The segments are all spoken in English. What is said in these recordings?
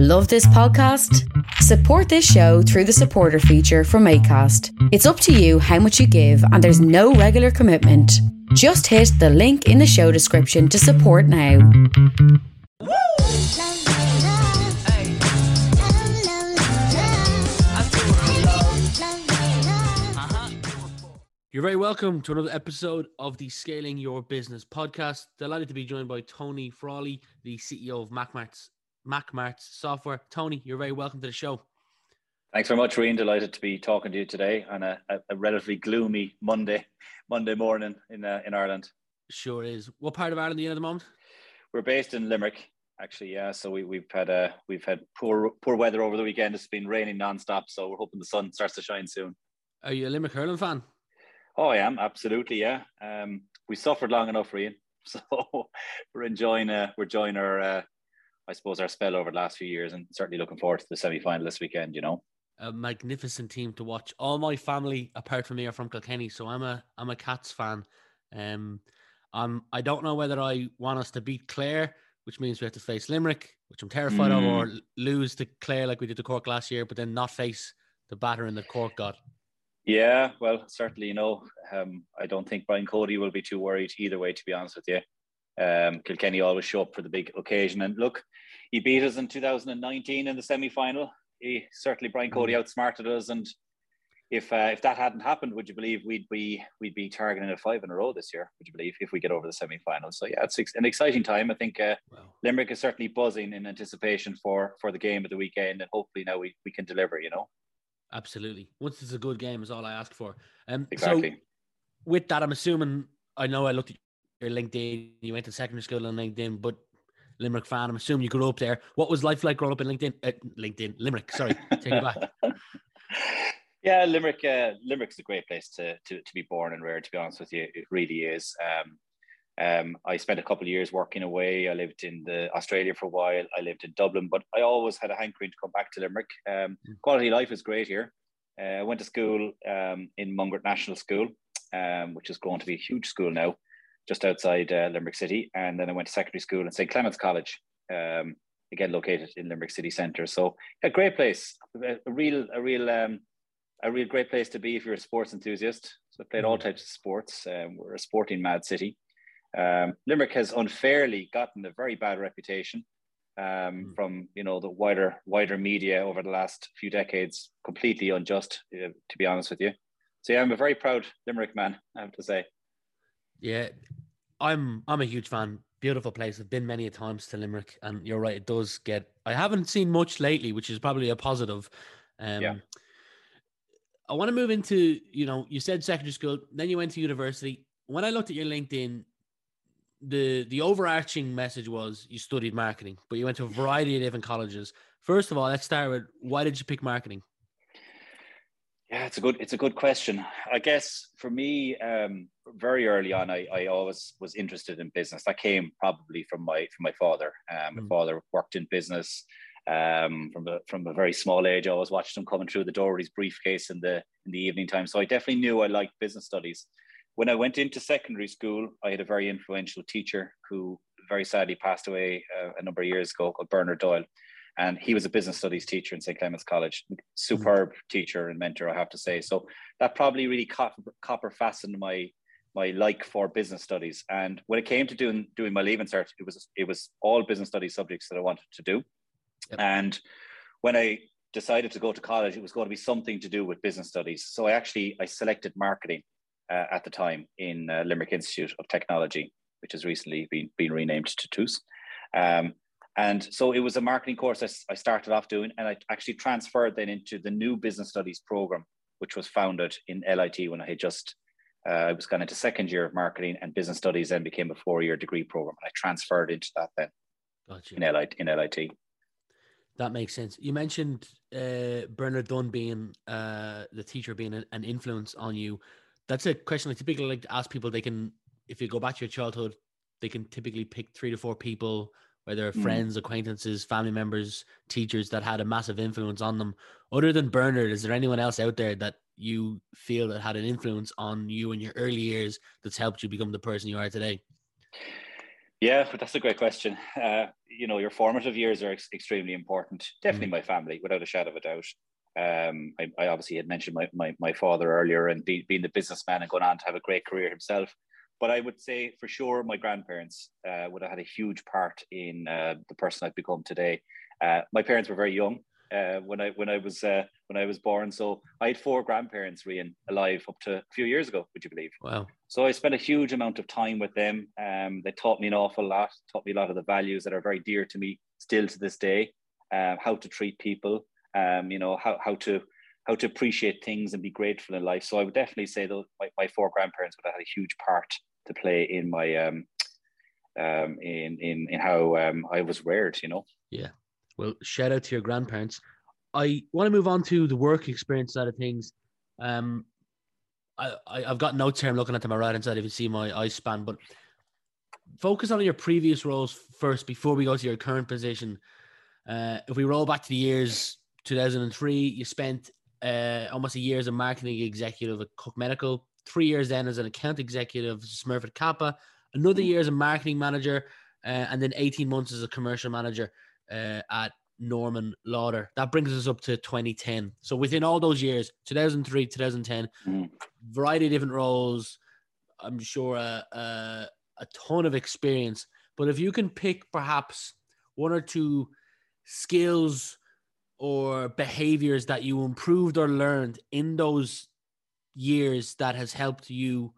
Love this podcast? Support this show through the supporter feature from ACAST. It's up to you how much you give, and there's no regular commitment. Just hit the link in the show description to support now. You're very welcome to another episode of the Scaling Your Business podcast. Delighted to be joined by Tony Frawley, the CEO of MacMarts, MacMarts Software. Tony, you're very welcome to the show. Thanks very much, Rian. Delighted to be talking to you today on a, a, relatively gloomy Monday, Monday morning in uh, in Ireland. Sure is. What part of Ireland are you in at the moment? We're based in Limerick, actually. Yeah, so we, we've had uh, we've had poor poor weather over the weekend. It's been raining nonstop, so we're hoping the sun starts to shine soon. Are you a Limerick hurling fan? Oh, I am absolutely. Yeah, um, we suffered long enough, Ryan. So we're enjoying. Uh, we're enjoying our. Uh, I suppose our spell over the last few years, and certainly looking forward to the semi final this weekend. You know, a magnificent team to watch. All my family, apart from me, are from Kilkenny, so I'm a I'm a Cats fan. Um, I'm I don't know whether I want us to beat Clare, which means we have to face Limerick, which I'm terrified mm. of, or lose to Clare like we did to Cork last year, but then not face the batter in the Cork got. Yeah, well, certainly, you know, um, I don't think Brian Cody will be too worried either way, to be honest with you. Um, Kilkenny always show up for the big occasion. And look, he beat us in 2019 in the semi final. He certainly, Brian Cody mm. outsmarted us. And if uh, if that hadn't happened, would you believe we'd be we'd be targeting a five in a row this year? Would you believe if we get over the semi final? So yeah, it's an exciting time. I think uh, wow. Limerick is certainly buzzing in anticipation for for the game of the weekend, and hopefully now we, we can deliver. You know. Absolutely. Once it's a good game, is all I ask for. Um, exactly. So with that, I'm assuming I know I looked at your LinkedIn. You went to secondary school on LinkedIn, but Limerick fan. I'm assuming you grew up there. What was life like growing up in LinkedIn? Uh, LinkedIn, Limerick. Sorry, take it back. Yeah, Limerick. Uh, Limerick's a great place to, to to be born and reared. To be honest with you, it really is. Um, um, I spent a couple of years working away. I lived in the Australia for a while. I lived in Dublin, but I always had a hankering to come back to Limerick. Um, mm. quality life is great here. Uh, I went to school um, in Mungret National School, um, which is going to be a huge school now, just outside uh, Limerick City. And then I went to secondary school in St Clement's College, um, again located in Limerick City Centre. So, a great place, a, a real, a real, um, a real great place to be if you're a sports enthusiast. So, I played all mm. types of sports. we're a sporting mad city. Um, Limerick has unfairly gotten a very bad reputation um, mm. from you know the wider wider media over the last few decades. Completely unjust, uh, to be honest with you. So yeah, I'm a very proud Limerick man. I have to say. Yeah, I'm I'm a huge fan. Beautiful place. I've been many a times to Limerick, and you're right. It does get. I haven't seen much lately, which is probably a positive. Um, yeah. I want to move into you know you said secondary school, then you went to university. When I looked at your LinkedIn, the the overarching message was you studied marketing, but you went to a variety of different colleges. First of all, let's start with why did you pick marketing? Yeah, it's a good it's a good question. I guess for me, um, very early on, I, I always was interested in business. That came probably from my from my father. Um, my mm. father worked in business um, from a from a very small age. I always watched him coming through the door with his briefcase in the in the evening time. So I definitely knew I liked business studies when I went into secondary school, I had a very influential teacher who very sadly passed away uh, a number of years ago called Bernard Doyle. And he was a business studies teacher in St. Clement's College. Superb mm-hmm. teacher and mentor, I have to say. So that probably really copper, copper fastened my my like for business studies. And when it came to doing doing my leaving cert, it was it was all business studies subjects that I wanted to do. Yep. And when I decided to go to college, it was going to be something to do with business studies. So I actually I selected marketing uh, at the time in uh, Limerick Institute of Technology, which has recently been, been renamed to TUS. Um, and so it was a marketing course I, I, started off doing, and I actually transferred then into the new business studies program, which was founded in LIT when I had just uh, I was gone into second year of marketing and business studies, then became a four year degree program. And I transferred into that then gotcha. in LIT. In LIT. That makes sense. You mentioned uh, Bernard Dunn being uh, the teacher being an, an influence on you that's a question I typically like to ask people. They can, if you go back to your childhood, they can typically pick three to four people, whether mm. friends, acquaintances, family members, teachers that had a massive influence on them. Other than Bernard, is there anyone else out there that you feel that had an influence on you in your early years that's helped you become the person you are today? Yeah, that's a great question. Uh, you know, your formative years are ex- extremely important. Definitely mm. my family, without a shadow of a doubt. Um, I, I, obviously had mentioned my, my, my father earlier and be, being the businessman and going on to have a great career himself. But I would say for sure my grandparents uh, would have had a huge part in uh, the person I've become today. Uh, my parents were very young uh, when I when I was uh, when I was born, so I had four grandparents, Rian, alive up to a few years ago. Would you believe? Wow. So I spent a huge amount of time with them. Um, they taught me an awful lot. Taught me a lot of the values that are very dear to me still to this day. Uh, how to treat people. Um, you know how how to how to appreciate things and be grateful in life. So I would definitely say that my, my four grandparents would have had a huge part to play in my um, um, in in in how um, I was reared. You know. Yeah. Well, shout out to your grandparents. I want to move on to the work experience side of things. Um, I, I have got notes here. I'm looking at them my right hand side. If you see my eye span, but focus on your previous roles first before we go to your current position. Uh, if we roll back to the years 2003, you spent uh, almost a year as a marketing executive at Cook Medical, three years then as an account executive at Smurfit Kappa, another year as a marketing manager, uh, and then 18 months as a commercial manager uh, at Norman Lauder. That brings us up to 2010. So within all those years, 2003, 2010, mm. variety of different roles. I'm sure a, a, a ton of experience. But if you can pick perhaps one or two skills or behaviors that you improved or learned in those years that has helped you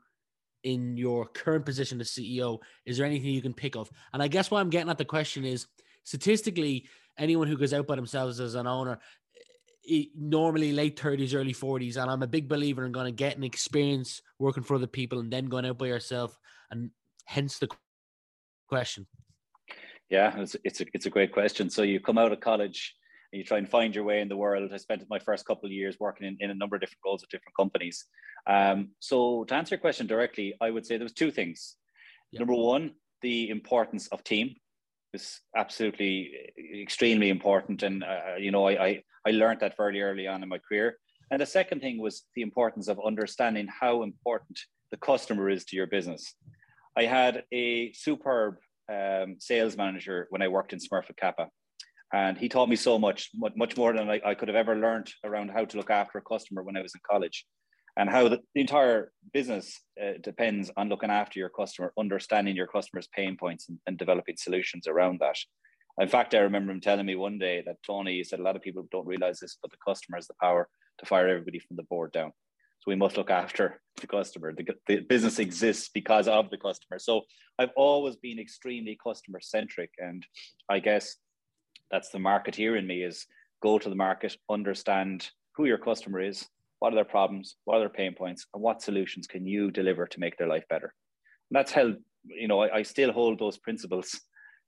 in your current position as CEO? Is there anything you can pick of? And I guess what I'm getting at the question is statistically, anyone who goes out by themselves as an owner, normally late 30s, early 40s. And I'm a big believer in going to get an experience working for other people and then going out by yourself. And hence the question. Yeah, it's, it's, a, it's a great question. So you come out of college you try and find your way in the world. I spent my first couple of years working in, in a number of different roles at different companies. Um, so to answer your question directly, I would say there was two things. Yep. Number one, the importance of team is absolutely extremely important, and uh, you know I, I I learned that very early on in my career. And the second thing was the importance of understanding how important the customer is to your business. I had a superb um, sales manager when I worked in Smurfit Kappa and he taught me so much, much more than I, I could have ever learned around how to look after a customer when I was in college, and how the, the entire business uh, depends on looking after your customer, understanding your customer's pain points, and, and, developing solutions around that. In fact, I remember him telling me one day that Tony said a lot of people don't realize this, but the customer has the power to fire everybody from the board down. So we must look after the customer. The, the business exists because of the customer. So I've always been extremely customer centric, and I guess that's the marketeer in me is go to the market, understand who your customer is, what are their problems, what are their pain points, and what solutions can you deliver to make their life better. And that's held, you know, I, I still hold those principles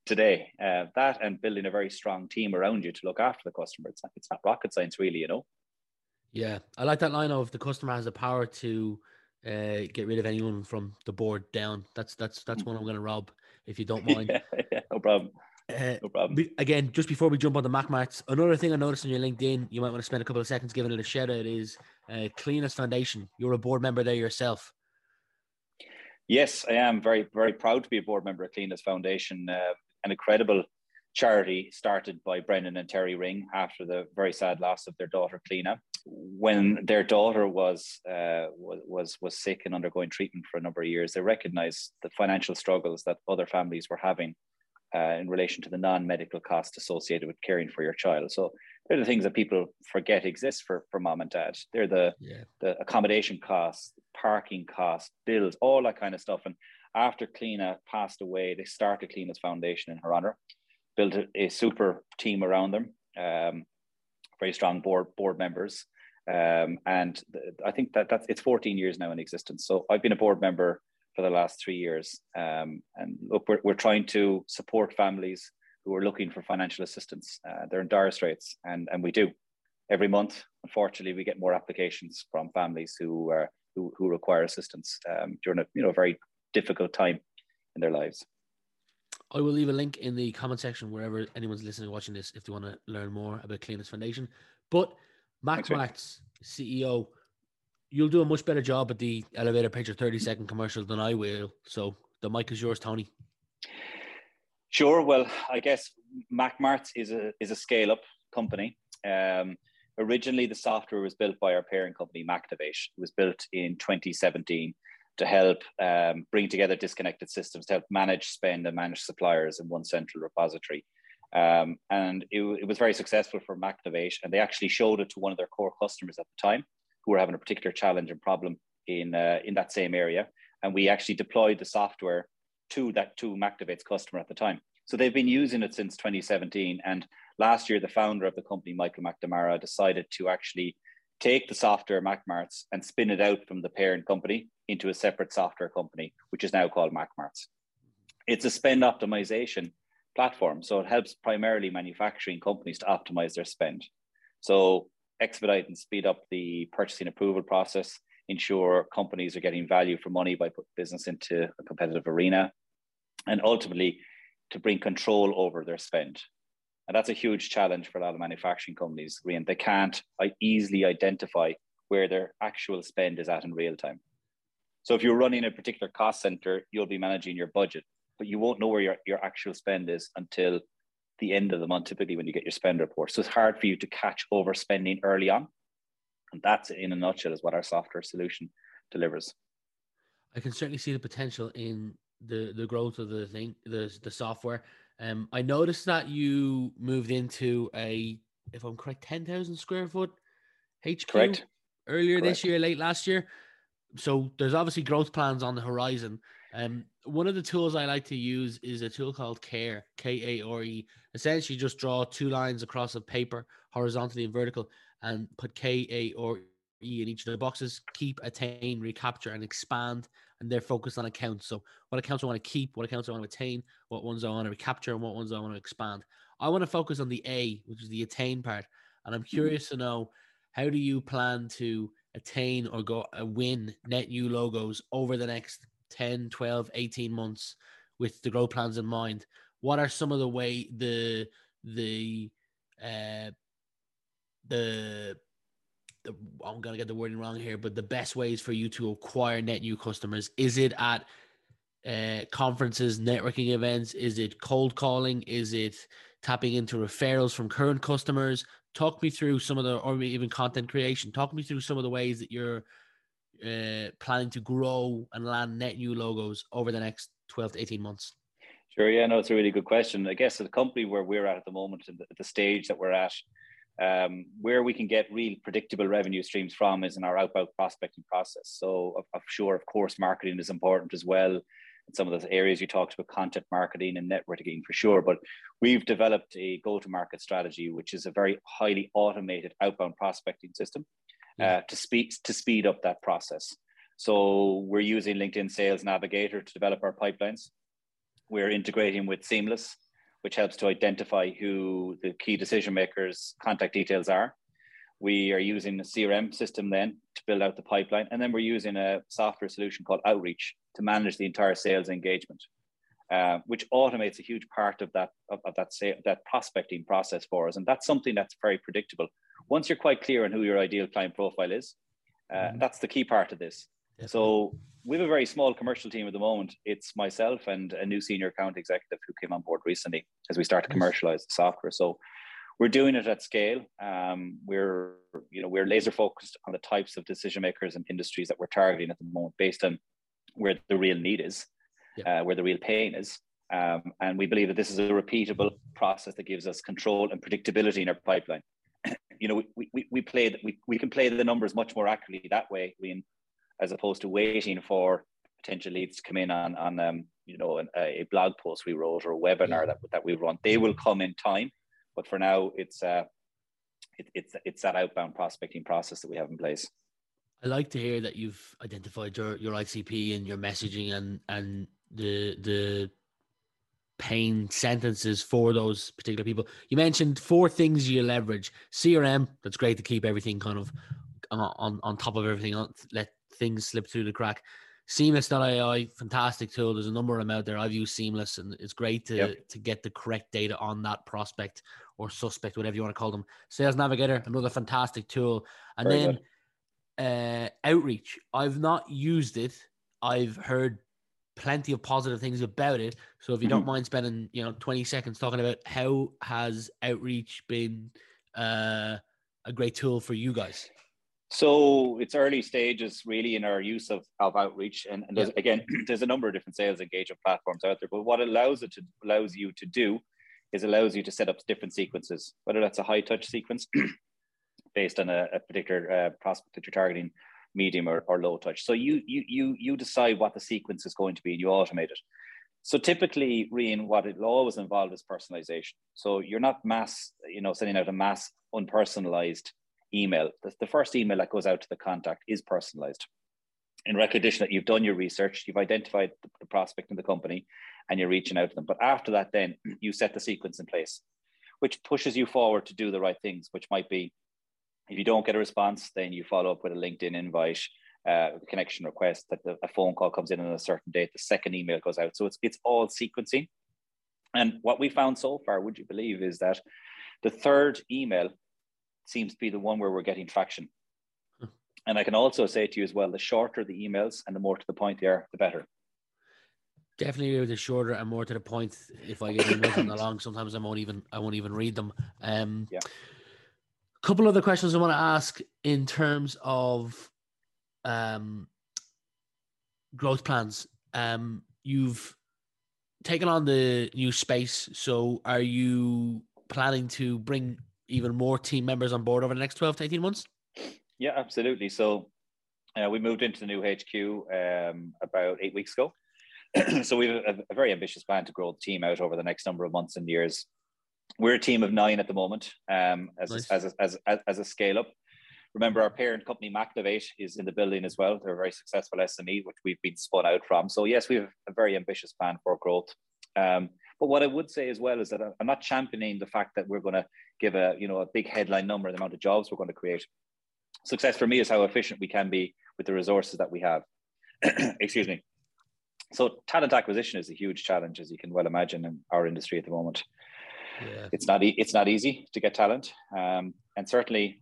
today. Uh, that and building a very strong team around you to look after the customer. It's not, it's not rocket science, really, you know. Yeah, I like that line of the customer has the power to uh, get rid of anyone from the board down. That's that's that's one I'm going to rob if you don't mind. yeah, yeah, no problem. Uh, no problem. Again, just before we jump on the Mac Marts, another thing I noticed on your LinkedIn, you might want to spend a couple of seconds giving it a shout out is uh, Cliona's Foundation. You're a board member there yourself. Yes, I am very, very proud to be a board member of Cliona's Foundation, uh, an incredible charity started by Brendan and Terry Ring after the very sad loss of their daughter Cliona. When their daughter was, uh, was was sick and undergoing treatment for a number of years, they recognised the financial struggles that other families were having uh, in relation to the non-medical costs associated with caring for your child. So they're the things that people forget exist for, for mom and dad. They're the yeah. the accommodation costs, parking costs, bills, all that kind of stuff. And after Cliona passed away, they started Cliona's Foundation in her honor, built a, a super team around them, um, very strong board board members. Um, and I think that that's it's 14 years now in existence. So I've been a board member for the last three years. Um, and look, we're, we're trying to support families who are looking for financial assistance. Uh, they're in dire straits, and, and we do. Every month, unfortunately, we get more applications from families who, uh, who, who require assistance um, during a you know, very difficult time in their lives. I will leave a link in the comment section wherever anyone's listening or watching this if they want to learn more about Cliona's Foundation. But Max Max, CEO, you'll do a much better job at the elevator pitch or 30 second commercial than I will. So the mic is yours, Tony. Sure. Well, I guess MacMarts is a is a scale up company. Um, originally, the software was built by our parent company, Mactivate. It was built in 2017 to help um, bring together disconnected systems to help manage spend and manage suppliers in one central repository. Um, and it, it, was very successful for Mactivate, and they actually showed it to one of their core customers at the time, who were having a particular challenge and problem in uh, in that same area. And we actually deployed the software to that to Mactivate's customer at the time. So they've been using it since 2017. And last year, the founder of the company, Michael McNamara, decided to actually take the software MacMarts and spin it out from the parent company into a separate software company, which is now called MacMarts. It's a spend optimization platform. So it helps primarily manufacturing companies to optimize their spend. So expedite and speed up the purchasing approval process, ensure companies are getting value for money by putting business into a competitive arena, and ultimately to bring control over their spend. And that's a huge challenge for a lot of manufacturing companies. And they can't uh, easily identify where their actual spend is at in real time. So if you're running a particular cost center, you'll be managing your budget, but you won't know where your, your actual spend is until the end of the month, typically when you get your spend report. So it's hard for you to catch overspending early on. And that's in a nutshell is what our software solution delivers. I can certainly see the potential in the the growth of the thing, the the software. Um, I noticed that you moved into a, if I'm correct, ten thousand square foot HQ correct. earlier correct. this year, late last year. So there's obviously growth plans on the horizon. Um, one of the tools I like to use is a tool called Care, K A R E. Essentially, just draw two lines across a paper, horizontally and vertical, and put K A R E in each of the boxes. Keep, attain, recapture, and expand. And they're focused on accounts. So, what accounts I want to keep, what accounts I want to attain, what ones I want to recapture, and what ones I want to expand. I want to focus on the A, which is the attain part. And I'm mm-hmm. curious to know how do you plan to attain or go uh, win net new logos over the next 10, 12, 18 months with the growth plans in mind? What are some of the way the the uh the, the I'm gonna get the wording wrong here, but the best ways for you to acquire net new customers is it at uh, conferences, networking events? Is it cold calling? Is it tapping into referrals from current customers? Talk me through some of the, or even content creation. Talk me through some of the ways that you're uh, planning to grow and land net new logos over the next 12 to 18 months? Sure. Yeah, no, it's a really good question. I guess the company where we're at at the moment, at the stage that we're at, um, where we can get real predictable revenue streams from is in our outbound prospecting process. So, I'm sure, of course, marketing is important as well. In some of those areas you talked about content marketing and networking for sure, but we've developed a go-to-market strategy, which is a very highly automated outbound prospecting system uh, to speed to speed up that process. So we're using LinkedIn Sales Navigator to develop our pipelines. We're integrating with Seamless, which helps to identify who the key decision makers' contact details are. We are using a CRM system then to build out the pipeline, and then we're using a software solution called Outreach to manage the entire sales engagement, uh, which automates a huge part of that of, of that say, that prospecting process for us. And that's something that's very predictable once you're quite clear on who your ideal client profile is, uh, mm-hmm. that's the key part of this. So we have a very small commercial team at the moment. It's myself and a new senior account executive who came on board recently as we start to commercialize the software. So we're doing it at scale. Um, we're you know we're laser focused on the types of decision makers and industries that we're targeting at the moment, based on where the real need is, yeah. uh, where the real pain is. Um, and we believe that this is a repeatable process that gives us control and predictability in our pipeline you know, we, we, we play we, we can play the numbers much more accurately that way, I mean, as opposed to waiting for potential leads to come in on on um, you know an, a blog post we wrote or a webinar that that we run. They will come in time, but for now, it's uh, it, it's it's that outbound prospecting process that we have in place. I like to hear that you've identified your your ICP and your messaging and and the the pain sentences for those particular people. You mentioned four things you leverage: CRM. That's great to keep everything kind of on on top of everything. Let things slip through the crack. Seamless.ai, fantastic tool. There's a number of them out there. I've used Seamless, and it's great to yep. to get the correct data on that prospect or suspect, whatever you want to call them. Sales Navigator, another fantastic tool, and Very then uh, Outreach. I've not used it. I've heard plenty of positive things about it. So if you don't mm-hmm. mind spending, you know, 20 seconds talking about how has outreach been uh, a great tool for you guys? So it's early stages really in our use of, of outreach. And, and there's, yeah. again, there's a number of different sales engagement platforms out there, but what allows it to allows you to do is allows you to set up different sequences, whether that's a high touch sequence based on a, a particular uh, prospect that you're targeting, medium or, or low touch. So you mm-hmm. you you you decide what the sequence is going to be and you automate it. So typically, Rian, what it will always involve is personalization. So you're not mass, you know, sending out a mass unpersonalized email. The, the first email that goes out to the contact is personalized. In recognition that you've done your research, you've identified the, the prospect and the company, and you're reaching out to them. But after that, then you set the sequence in place, which pushes you forward to do the right things, which might be if you don't get a response, then you follow up with a LinkedIn invite, uh, connection request that the, a phone call comes in on a certain date, the second email goes out. So it's it's all sequencing. And what we found so far, would you believe, is that the third email seems to be the one where we're getting traction. Hmm. And I can also say to you as well, the shorter the emails and the more to the point they are, the better. Definitely the shorter and more to the point. If I get emails along, sometimes I won't even I won't even read them. Um, yeah couple other questions I want to ask in terms of um, growth plans. Um, you've taken on the new space, so are you planning to bring even more team members on board over the next 12 to 18 months? Yeah, absolutely. So uh, we moved into the new HQ um, about eight weeks ago. so we have a, a, very ambitious plan to grow the team out over the next number of months and years we're a team of nine at the moment um, as, nice. a, as, a, as, a, as a scale up. Remember, our parent company, Mactivate, is in the building as well. They're a very successful SME, which we've been spun out from. So, yes, we have a very ambitious plan for growth. Um, but what I would say as well is that I'm not championing the fact that we're going to give a you know a big headline number, the amount of jobs we're going to create. Success for me is how efficient we can be with the resources that we have. Excuse me. So talent acquisition is a huge challenge, as you can well imagine, in our industry at the moment. Yeah. It's not e- it's not easy to get talent, um, and certainly,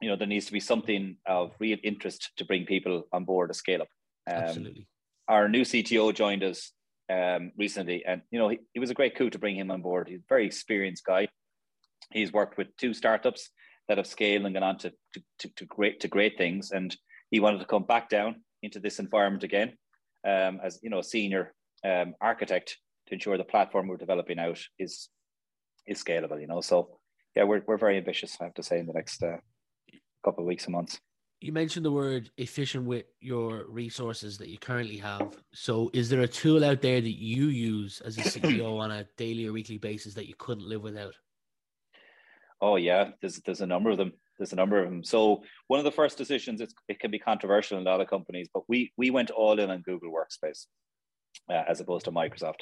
you know, there needs to be something of real interest to bring people on board a scale up. Um, Absolutely. Our new CTO joined us um, recently, and you know, he, was a great coup to bring him on board. He's a very experienced guy. He's worked with two startups that have scaled and gone on to, to, to, to great to great things, and he wanted to come back down into this environment again um, as you know, a senior um, architect to ensure the platform we're developing out is is scalable, you know. So yeah, we're we're very ambitious, I have to say, in the next uh, couple of weeks and months. You mentioned the word efficient with your resources that you currently have. So is there a tool out there that you use as a CEO on a daily or weekly basis that you couldn't live without? Oh yeah, there's there's a number of them. There's a number of them. So one of the first decisions, it can be controversial in a lot of companies, but we we went all in on Google Workspace uh, as opposed to Microsoft.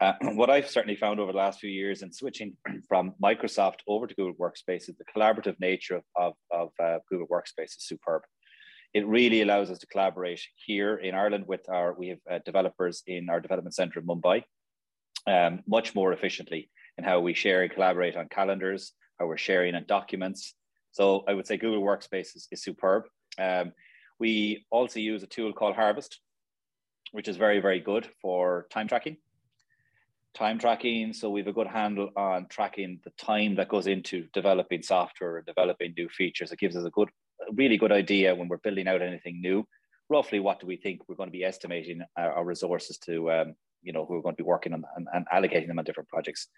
Uh, what I've certainly found over the last few years in switching from Microsoft over to Google Workspace is the collaborative nature of, of, uh, Google Workspace is superb. It really allows us to collaborate here in Ireland with our, we have uh, developers in our development center in Mumbai um, much more efficiently in how we share and collaborate on calendars, how we're sharing on documents. So I would say Google Workspace is, is superb. Um, we also use a tool called Harvest, which is very, very good for time tracking time tracking. So we have a good handle on tracking the time that goes into developing software and developing new features. It gives us a good, a really good idea when we're building out anything new. Roughly, what do we think we're going to be estimating our, our resources to, um, you know, who are going to be working on and, and, allocating them on different projects.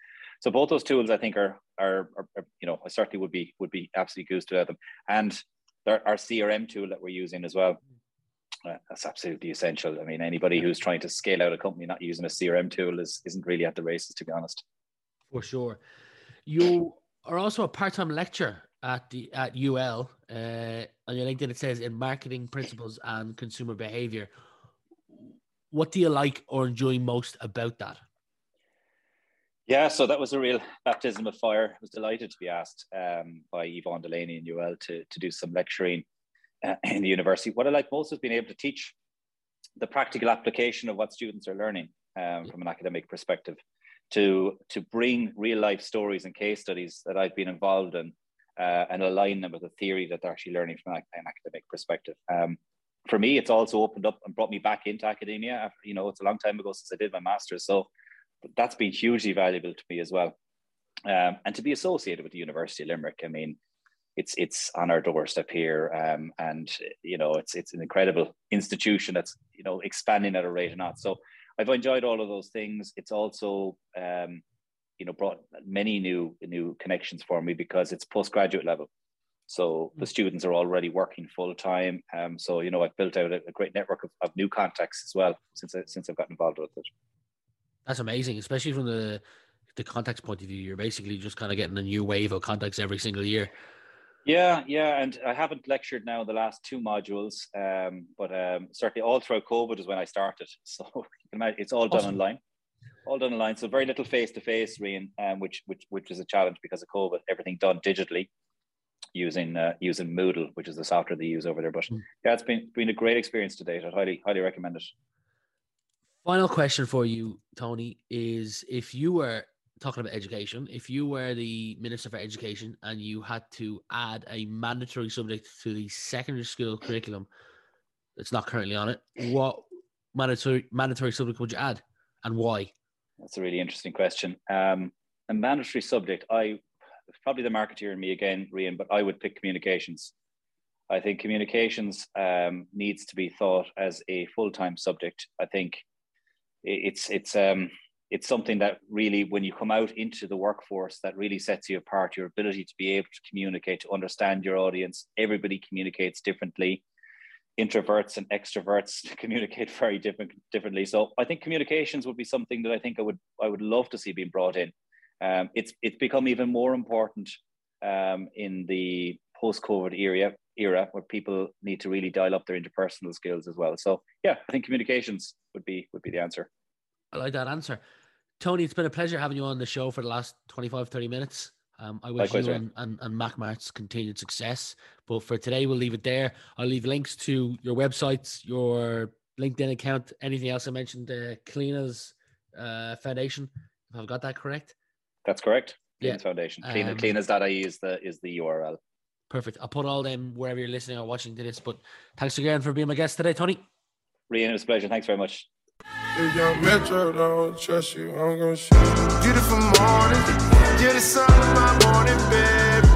So both those tools, I think, are, are, are, are you know, I certainly would be would be absolutely good to have them. And our CRM tool that we're using as well that's absolutely essential. I mean, anybody who's trying to scale out a company not using a CRM tool is isn't really at the races, to be honest. For sure, you are also a part-time lecturer at the at UL. Uh, on your LinkedIn, it says in marketing principles and consumer behavior. What do you like or enjoy most about that? Yeah, so that was a real baptism of fire. I was delighted to be asked um, by Yvonne Delaney and UL to, to do some lecturing uh, in the university. What I like most is being able to teach the practical application of what students are learning um, from an academic perspective, to to bring real life stories and case studies that I've been involved in, uh, and align them with the theory that they're actually learning from an, academic perspective. Um, for me, it's also opened up and brought me back into academia. After, you know, it's a long time ago since I did my master's, so that's been hugely valuable to me as well. Um, and to be associated with the University of Limerick, I mean, it's it's on our doorstep here, um, and you know, it's it's an incredible institution that's you know expanding at a rate or not. So I've enjoyed all of those things. It's also um, you know brought many new new connections for me because it's postgraduate level. So the mm. students are already working full time. Um, so you know I've built out a, a great network of, of, new contacts as well since I, since I've gotten involved with it. That's amazing, especially from the the contacts point of view. You're basically just kind of getting a new wave of contacts every single year. Yeah, yeah, and I haven't lectured now the last two modules, um, but um, certainly all throughout COVID is when I started. So it's all done awesome. online, all done online. So very little face to face, Rian, um, which which which was a challenge because of COVID. Everything done digitally, using uh, using Moodle, which is the software they use over there. But mm. yeah, it's been been a great experience to date. I'd highly highly recommend it. Final question for you, Tony, is if you were talking about education, if you were the Minister for Education and you had to add a mandatory subject to the secondary school curriculum that's not currently on it, what mandatory mandatory subject would you add and why? That's a really interesting question. Um, a mandatory subject, I probably the marketeer in me again, Rian, but I would pick communications. I think communications um, needs to be thought as a full time subject. I think it's it's um, it's something that really, when you come out into the workforce, that really sets you apart. Your ability to be able to communicate, to understand your audience. Everybody communicates differently. Introverts and extroverts communicate very different differently. So I think communications would be something that I think I would I would love to see being brought in. Um, it's it's become even more important um, in the post-COVID era era where people need to really dial up their interpersonal skills as well. So yeah, I think communications would be would be the answer. I like that answer. Tony, it's been a pleasure having you on the show for the last 25, 30 minutes. Um, I wish Likewise, you and, and, and MacMart's continued success. But for today, we'll leave it there. I'll leave links to your websites, your LinkedIn account, anything else I mentioned, the Cliona's uh, Foundation, if I've got that correct. That's correct. Cliona's yeah. Foundation. Clean, um, clionas.ie is the, is the URL. Perfect. I'll put all them wherever you're listening or watching to this. But thanks again for being my guest today, Tony. Rian, it was a pleasure. Thanks very much. If young Metro don't trust you, I'm gonna shoot. Beautiful morning, you're the sun of my morning, babe.